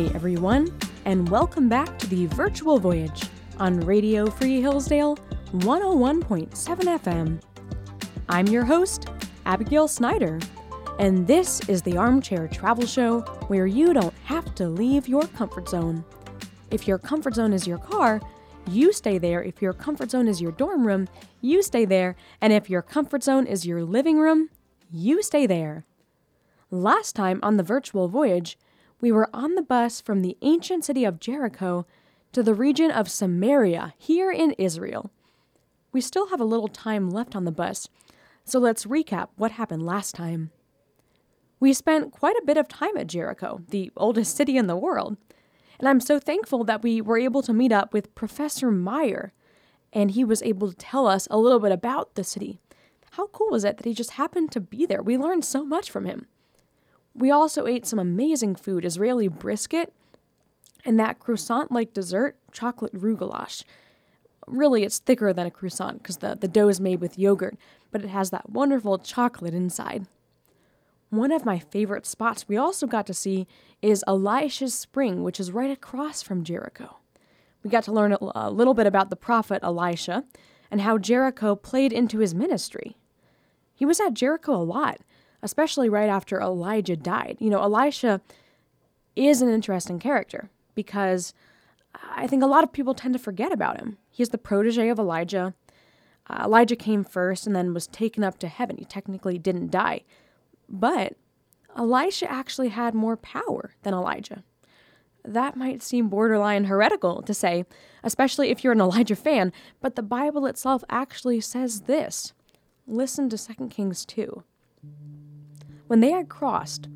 Hi, everyone, and welcome back to the Virtual Voyage on Radio Free Hillsdale 101.7 FM. I'm your host, Abigail Snyder, and this is the Armchair Travel Show where you don't have to leave your comfort zone. If your comfort zone is your car, you stay there. If your comfort zone is your dorm room, you stay there. And if your comfort zone is your living room, you stay there. Last time on the virtual voyage, we were on the bus from the ancient city of Jericho to the region of Samaria here in Israel. We still have a little time left on the bus, so let's recap what happened last time. We spent quite a bit of time at Jericho, the oldest city in the world, and I'm so thankful that we were able to meet up with Professor Meyer, and he was able to tell us a little bit about the city. How cool was it that he just happened to be there? We learned so much from him. We also ate some amazing food Israeli brisket and that croissant like dessert, chocolate roux. Really, it's thicker than a croissant because the, the dough is made with yogurt, but it has that wonderful chocolate inside. One of my favorite spots we also got to see is Elisha's Spring, which is right across from Jericho. We got to learn a little bit about the prophet Elisha and how Jericho played into his ministry. He was at Jericho a lot, especially right after Elijah died. You know, Elisha is an interesting character because I think a lot of people tend to forget about him. He's the protege of Elijah. Uh, Elijah came first and then was taken up to heaven. He technically didn't die. But Elisha actually had more power than Elijah. That might seem borderline heretical to say, especially if you're an Elijah fan, but the Bible itself actually says this. Listen to 2 Kings 2. When they had crossed,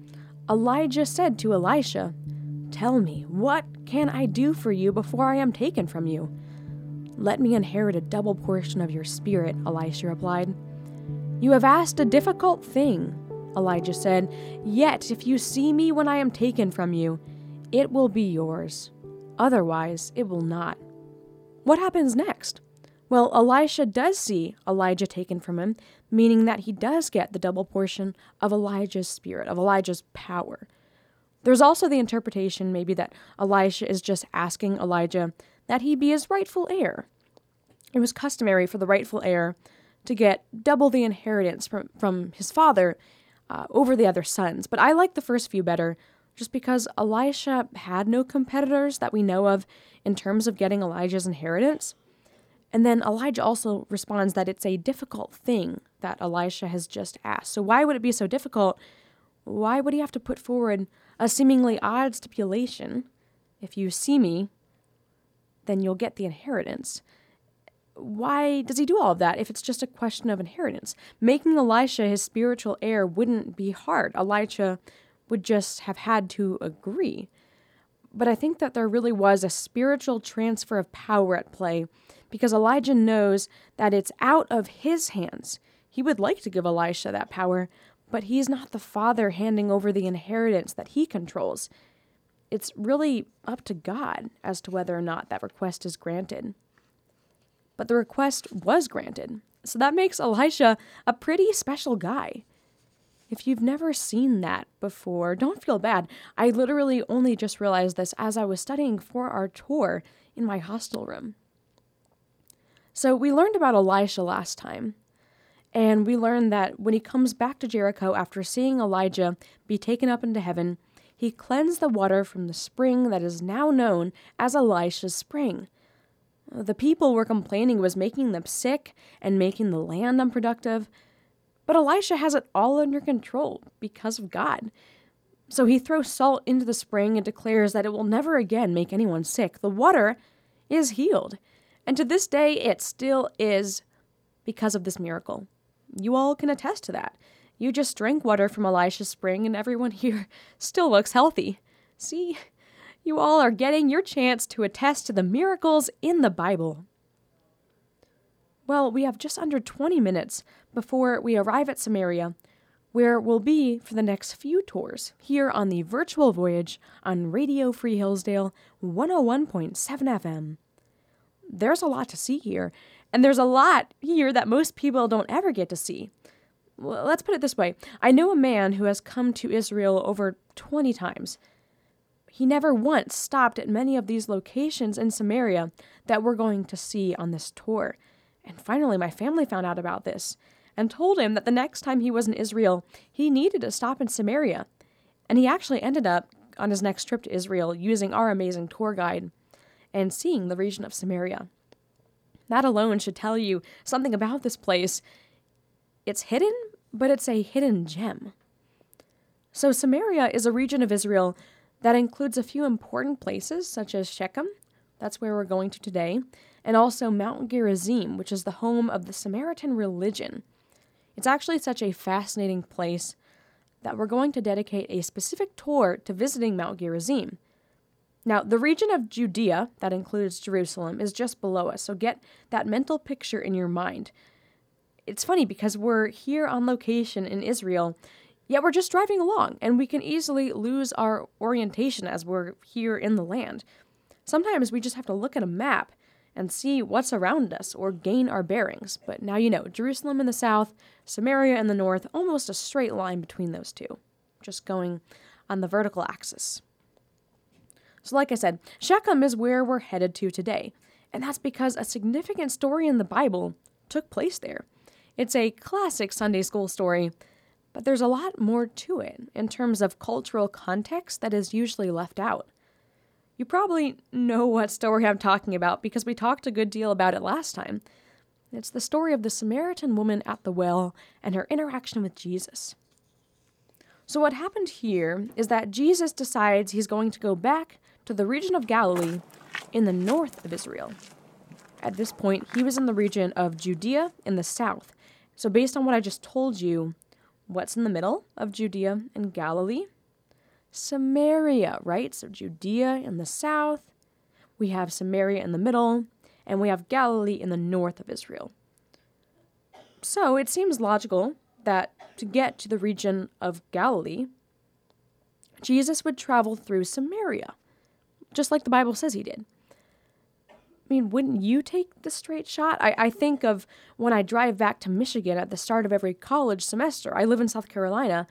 Elijah said to Elisha, Tell me, what can I do for you before I am taken from you? Let me inherit a double portion of your spirit, Elisha replied. You have asked a difficult thing, Elijah said. Yet, if you see me when I am taken from you, it will be yours. Otherwise, it will not. What happens next? Well, Elisha does see Elijah taken from him, meaning that he does get the double portion of Elijah's spirit, of Elijah's power. There's also the interpretation, maybe, that Elisha is just asking Elijah that he be his rightful heir. It was customary for the rightful heir to get double the inheritance from, from his father uh, over the other sons. But I like the first few better just because Elisha had no competitors that we know of in terms of getting Elijah's inheritance. And then Elijah also responds that it's a difficult thing that Elisha has just asked. So, why would it be so difficult? Why would he have to put forward a seemingly odd stipulation? If you see me, then you'll get the inheritance. Why does he do all of that if it's just a question of inheritance? Making Elisha his spiritual heir wouldn't be hard. Elisha would just have had to agree. But I think that there really was a spiritual transfer of power at play because Elijah knows that it's out of his hands. He would like to give Elisha that power, but he's not the father handing over the inheritance that he controls. It's really up to God as to whether or not that request is granted. But the request was granted, so that makes Elisha a pretty special guy. If you've never seen that before, don't feel bad. I literally only just realized this as I was studying for our tour in my hostel room. So we learned about Elisha last time. And we learned that when he comes back to Jericho after seeing Elijah be taken up into heaven, he cleansed the water from the spring that is now known as Elisha's spring. The people were complaining it was making them sick and making the land unproductive, but Elisha has it all under control because of God. So he throws salt into the spring and declares that it will never again make anyone sick. The water is healed. And to this day, it still is because of this miracle. You all can attest to that. You just drank water from Elisha's spring, and everyone here still looks healthy. See, you all are getting your chance to attest to the miracles in the Bible. Well, we have just under 20 minutes before we arrive at Samaria, where we'll be for the next few tours here on the virtual voyage on Radio Free Hillsdale 101.7 FM there's a lot to see here. And there's a lot here that most people don't ever get to see. Well, let's put it this way I know a man who has come to Israel over 20 times. he never once stopped at many of these locations in Samaria that we're going to see on this tour. And finally, my family found out about this and told him that the next time he was in Israel, he needed to stop in Samaria. And he actually ended up on his next trip to Israel using our amazing tour guide and seeing the region of Samaria. That alone should tell you something about this place. It's hidden, but it's a hidden gem. So, Samaria is a region of Israel that includes a few important places, such as Shechem, that's where we're going to today, and also Mount Gerizim, which is the home of the Samaritan religion. It's actually such a fascinating place that we're going to dedicate a specific tour to visiting Mount Gerizim. Now, the region of Judea, that includes Jerusalem, is just below us, so get that mental picture in your mind. It's funny because we're here on location in Israel, Yet we're just driving along, and we can easily lose our orientation as we're here in the land. Sometimes we just have to look at a map and see what's around us or gain our bearings. But now you know Jerusalem in the south, Samaria in the north, almost a straight line between those two, just going on the vertical axis. So, like I said, Shechem is where we're headed to today, and that's because a significant story in the Bible took place there. It's a classic Sunday school story but there's a lot more to it in terms of cultural context that is usually left out. You probably know what story I'm talking about because we talked a good deal about it last time. It's the story of the Samaritan woman at the well and her interaction with Jesus. So, what happened here is that Jesus decides he's going to go back to the region of Galilee in the north of Israel. At this point, he was in the region of Judea in the south. So, based on what I just told you, What's in the middle of Judea and Galilee? Samaria, right? So Judea in the south, we have Samaria in the middle, and we have Galilee in the north of Israel. So it seems logical that to get to the region of Galilee, Jesus would travel through Samaria, just like the Bible says he did. I mean, wouldn't you take the straight shot? I, I think of when I drive back to Michigan at the start of every college semester. I live in South Carolina,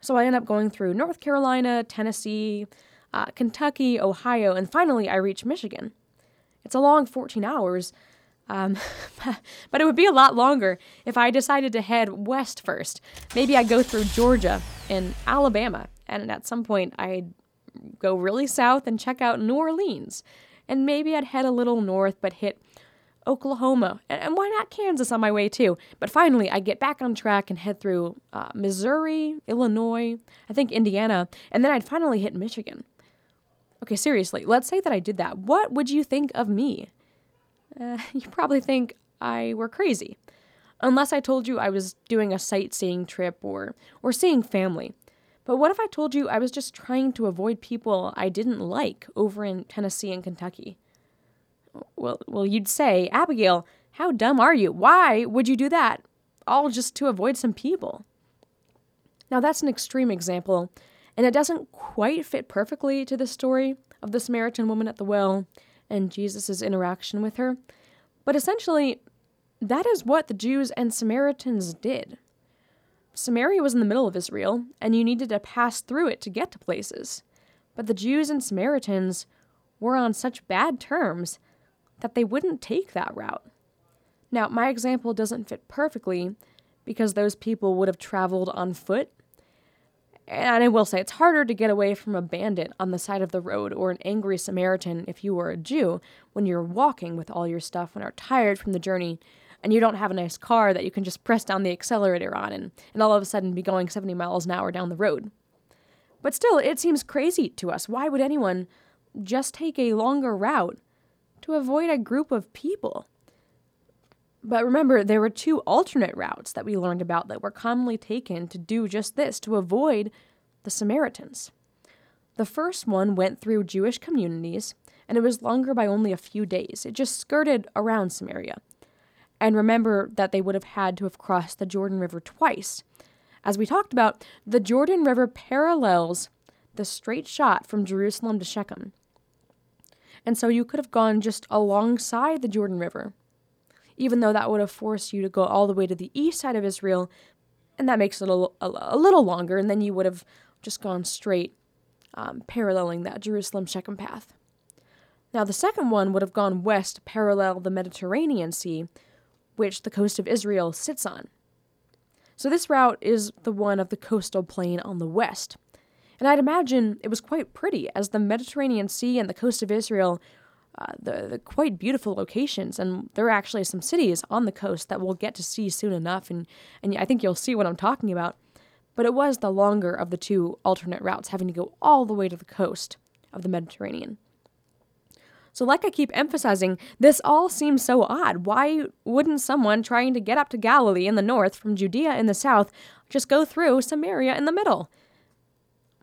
so I end up going through North Carolina, Tennessee, uh, Kentucky, Ohio, and finally I reach Michigan. It's a long 14 hours, um, but it would be a lot longer if I decided to head west first. Maybe I'd go through Georgia and Alabama, and at some point I'd go really south and check out New Orleans and maybe I'd head a little north but hit Oklahoma, and, why not Kansas on my way too? But finally, I get back on track and head through uh, Missouri, Illinois, I think Indiana, and then I'd finally hit Michigan. Okay, seriously, let's say that I did that. What would you think of me? Uh, you probably think I were crazy. Unless I told you I was doing a sightseeing trip or, or seeing family. But what if I told you I was just trying to avoid people I didn't like over in Tennessee and Kentucky? Well, well, you'd say, Abigail, how dumb are you? Why would you do that? All just to avoid some people. Now, that's an extreme example, and it doesn't quite fit perfectly to the story of the Samaritan woman at the well and Jesus' interaction with her. But essentially, that is what the Jews and Samaritans did. Samaria was in the middle of Israel, and you needed to pass through it to get to places. But the Jews and Samaritans were on such bad terms that they wouldn't take that route. Now, my example doesn't fit perfectly because those people would have traveled on foot. And I will say, it's harder to get away from a bandit on the side of the road or an angry Samaritan if you were a Jew when you're walking with all your stuff and are tired from the journey and you don't have a nice car that you can just press down the accelerator on and, and all of a sudden be going 70 miles an hour down the road. But still, it seems crazy to us. Why would anyone just take a longer route to avoid a group of people? But remember, there were two alternate routes that we learned about that were commonly taken to do just this, to avoid the Samaritans. The first one went through Jewish communities, and it was longer by only a few days. It just skirted around Samaria. And remember that they would have had to have crossed the Jordan River twice. As we talked about, the Jordan River parallels the straight shot from Jerusalem to Shechem. And so you could have gone just alongside the Jordan River, even though that would have forced you to go all the way to the east side of Israel, and that makes it a, a, a little longer, and then you would have just gone straight um, paralleling that Jerusalem Shechem path. Now, the second one would have gone west parallel the Mediterranean Sea, which the coast of Israel sits on. So, this route is the one of the coastal plain on the west. And I'd imagine it was quite pretty, as the Mediterranean Sea and the coast of Israel, uh, the, the quite beautiful locations. And there are actually some cities on the coast that we'll get to see soon enough, and, and I think you'll see what I'm talking about. But it was the longer of the two alternate routes, having to go all the way to the coast of the Mediterranean. So, like I keep emphasizing, this all seems so odd. Why wouldn't someone trying to get up to Galilee in the north from Judea in the south just go through Samaria in the middle?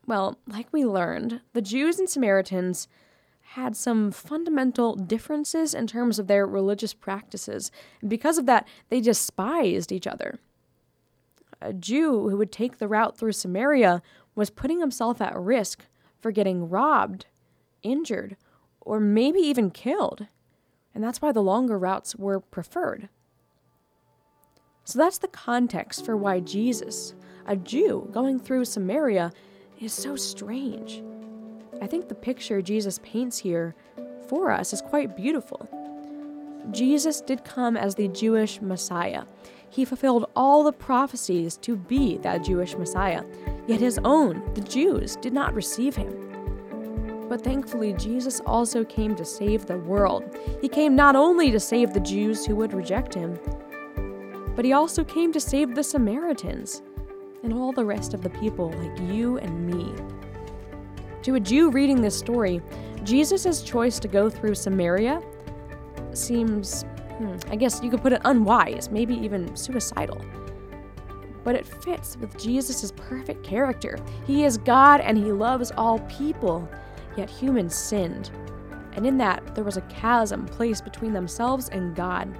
Well, like we learned, the Jews and Samaritans had some fundamental differences in terms of their religious practices, and because of that, they despised each other. A Jew who would take the route through Samaria was putting himself at risk for getting robbed, injured, or maybe even killed. And that's why the longer routes were preferred. So that's the context for why Jesus, a Jew going through Samaria, is so strange. I think the picture Jesus paints here for us is quite beautiful. Jesus did come as the Jewish Messiah. He fulfilled all the prophecies to be that Jewish Messiah, yet his own, the Jews, did not receive him. But thankfully, Jesus also came to save the world. He came not only to save the Jews who would reject him, but he also came to save the Samaritans and all the rest of the people like you and me. To a Jew reading this story, Jesus' choice to go through Samaria seems, hmm, I guess you could put it unwise, maybe even suicidal. But it fits with Jesus' perfect character. He is God and he loves all people. Yet humans sinned, and in that there was a chasm placed between themselves and God.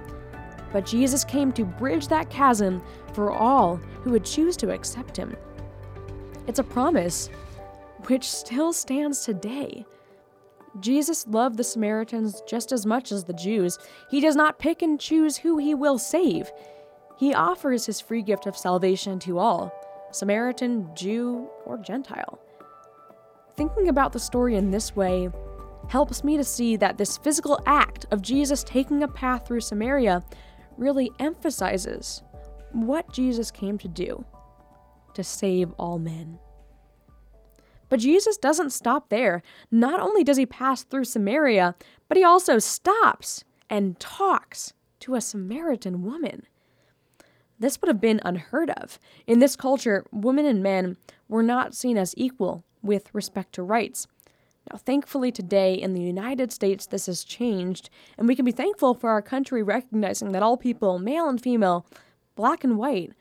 But Jesus came to bridge that chasm for all who would choose to accept him. It's a promise which still stands today. Jesus loved the Samaritans just as much as the Jews. He does not pick and choose who he will save. He offers his free gift of salvation to all Samaritan, Jew, or Gentile. Thinking about the story in this way helps me to see that this physical act of Jesus taking a path through Samaria really emphasizes what Jesus came to do to save all men. But Jesus doesn't stop there. Not only does he pass through Samaria, but he also stops and talks to a Samaritan woman. This would have been unheard of. In this culture, women and men were not seen as equal with respect to rights. Now, thankfully, today in the United States, this has changed, and we can be thankful for our country recognizing that all people, male and female, black and white,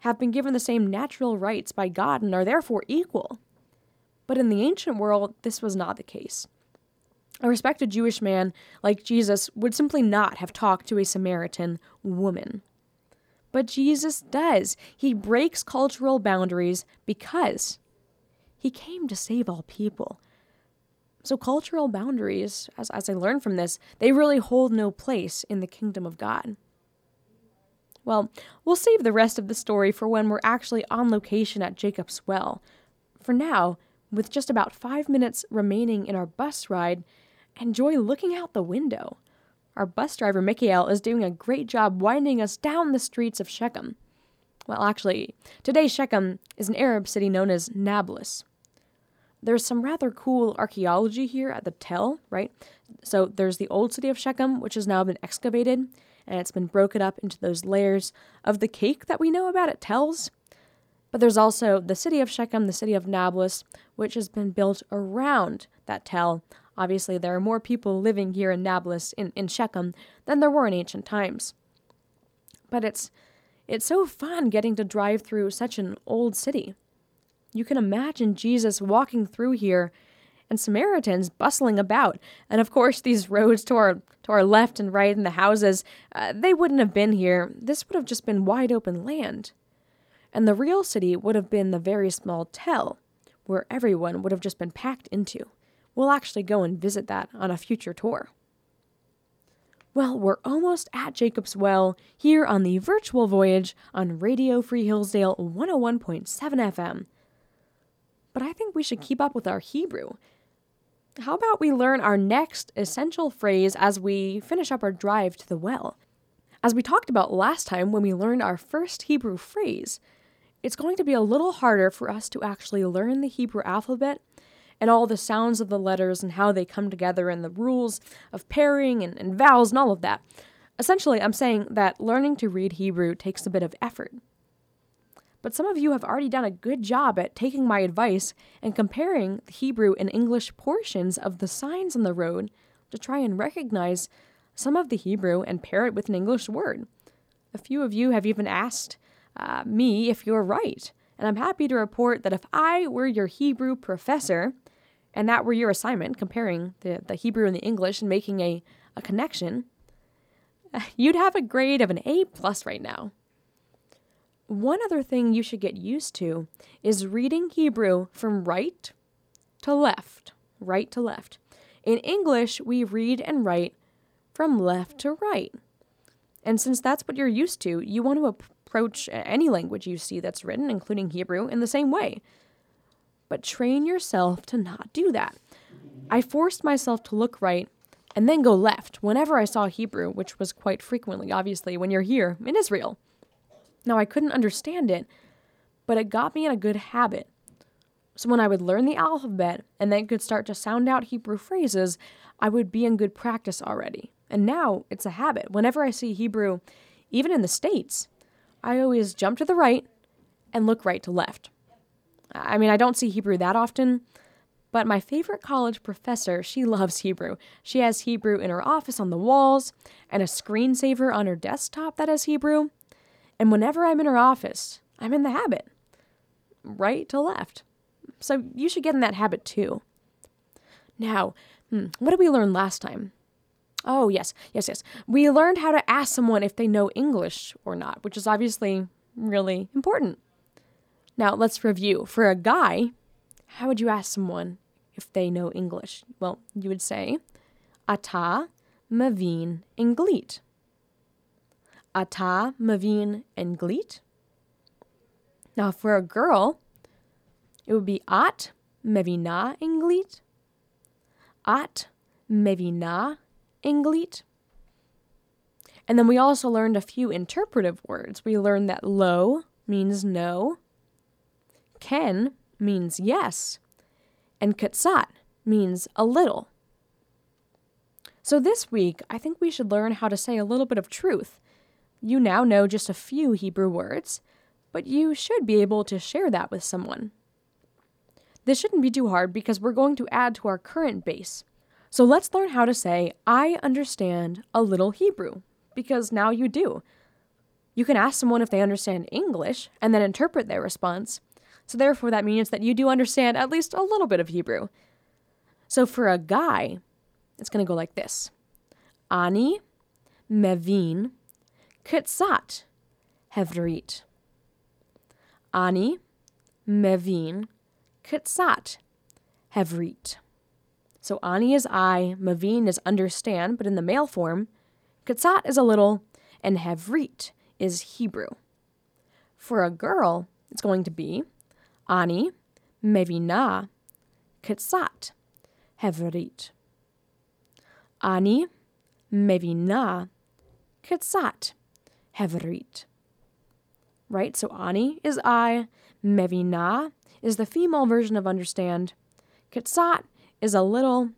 have been given the same natural rights by God and are therefore equal. But in the ancient world, this was not the case. A respected Jewish man like Jesus would simply not have talked to a Samaritan woman. But Jesus does. He breaks cultural boundaries because he came to save all people. So, cultural boundaries, as, as I learned from this, they really hold no place in the kingdom of God. Well, we'll save the rest of the story for when we're actually on location at Jacob's Well. For now, with just about five minutes remaining in our bus ride, enjoy looking out the window. Our bus driver, Michael, is doing a great job winding us down the streets of Shechem. Well, actually, today Shechem is an Arab city known as Nablus. There's some rather cool archaeology here at the Tell, right? So there's the old city of Shechem, which has now been excavated, and it's been broken up into those layers of the cake that we know about at Tell's. But there's also the city of Shechem, the city of Nablus, which has been built around that Tell. Obviously, there are more people living here in Nablus, in, in Shechem, than there were in ancient times. But it's it's so fun getting to drive through such an old city. You can imagine Jesus walking through here and Samaritans bustling about. And of course, these roads to our, to our left and right and the houses, uh, they wouldn't have been here. This would have just been wide open land. And the real city would have been the very small tell, where everyone would have just been packed into. We'll actually go and visit that on a future tour. Well, we're almost at Jacob's Well here on the virtual voyage on Radio Free Hillsdale 101.7 FM. But I think we should keep up with our Hebrew. How about we learn our next essential phrase as we finish up our drive to the well? As we talked about last time when we learned our first Hebrew phrase, it's going to be a little harder for us to actually learn the Hebrew alphabet and all the sounds of the letters and how they come together and the rules of pairing and, and vowels and all of that. Essentially, I'm saying that learning to read Hebrew takes a bit of effort. But some of you have already done a good job at taking my advice and comparing the Hebrew and English portions of the signs on the road to try and recognize some of the Hebrew and pair it with an English word. A few of you have even asked uh, me if you're right, and I'm happy to report that if I were your Hebrew professor, and that were your assignment, comparing the, the Hebrew and the English and making a, a connection, you'd have a grade of an A plus right now. One other thing you should get used to is reading Hebrew from right to left, right to left. In English, we read and write from left to right. And since that's what you're used to, you want to approach any language you see that's written, including Hebrew, in the same way. But train yourself to not do that. I forced myself to look right and then go left whenever I saw Hebrew, which was quite frequently, obviously, when you're here in Israel. Now, I couldn't understand it, but it got me in a good habit. So when I would learn the alphabet and then could start to sound out Hebrew phrases, I would be in good practice already. And now it's a habit. Whenever I see Hebrew, even in the States, I always jump to the right and look right to left. I mean, I don't see Hebrew that often, but my favorite college professor, she loves Hebrew. She has Hebrew in her office on the walls and a screensaver on her desktop that has Hebrew. And whenever I'm in her office, I'm in the habit right to left. So you should get in that habit too. Now, hmm, what did we learn last time? Oh, yes, yes, yes. We learned how to ask someone if they know English or not, which is obviously really important. Now, let's review. For a guy, how would you ask someone if they know English? Well, you would say, Ata mavin inglit. Ata mavin englit. Now, for a girl, it would be at mevina englit. At mevina englit. And then we also learned a few interpretive words. We learned that lo means no, ken means yes, and katsat means a little. So this week, I think we should learn how to say a little bit of truth you now know just a few Hebrew words, but you should be able to share that with someone. This shouldn't be too hard because we're going to add to our current base. So let's learn how to say, I understand a little Hebrew, because now you do. You can ask someone if they understand English and then interpret their response. So therefore, that means that you do understand at least a little bit of Hebrew. So for a guy, it's going to go like this Ani mevin Kitsat Hevrit. Ani Mevin Kitsat Hevrit. So Ani is I, Mavin is understand, but in the male form. Kitsat is a little, and Hevrit is Hebrew. For a girl, it's going to be Ani Mevina Kitsat Hevrit. Ani Mevina Kitsat Hevrit. Right? So Ani is I, Mevina is the female version of understand, Kitsat is a little,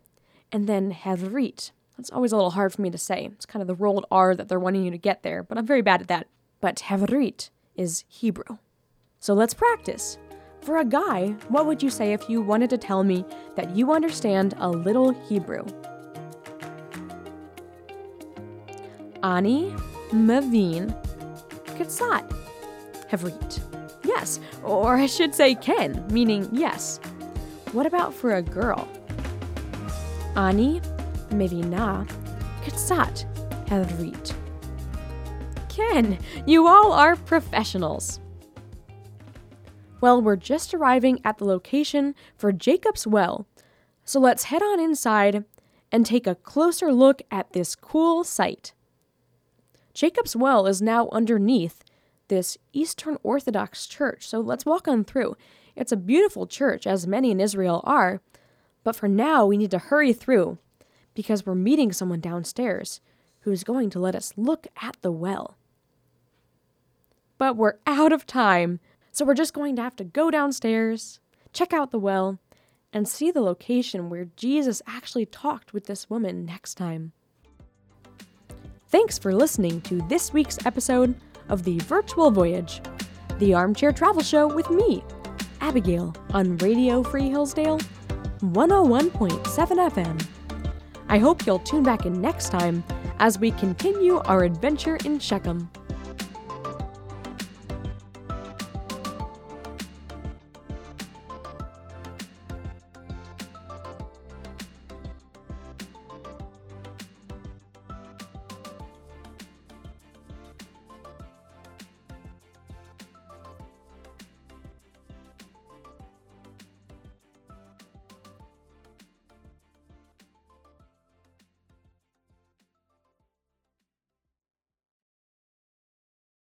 and then Hevrit. That's always a little hard for me to say. It's kind of the rolled R that they're wanting you to get there, but I'm very bad at that. But Hevrit is Hebrew. So let's practice. For a guy, what would you say if you wanted to tell me that you understand a little Hebrew? Ani Mavin Katsat Hevrit. Yes, or I should say Ken, meaning yes. What about for a girl? Ani Mevina Katsat Hevrit. Ken, you all are professionals. Well, we're just arriving at the location for Jacob's Well, so let's head on inside and take a closer look at this cool site. Jacob's well is now underneath this Eastern Orthodox church, so let's walk on through. It's a beautiful church, as many in Israel are, but for now we need to hurry through because we're meeting someone downstairs who's going to let us look at the well. But we're out of time, so we're just going to have to go downstairs, check out the well, and see the location where Jesus actually talked with this woman next time. Thanks for listening to this week's episode of The Virtual Voyage, the armchair travel show with me, Abigail, on Radio Free Hillsdale 101.7 FM. I hope you'll tune back in next time as we continue our adventure in Shechem.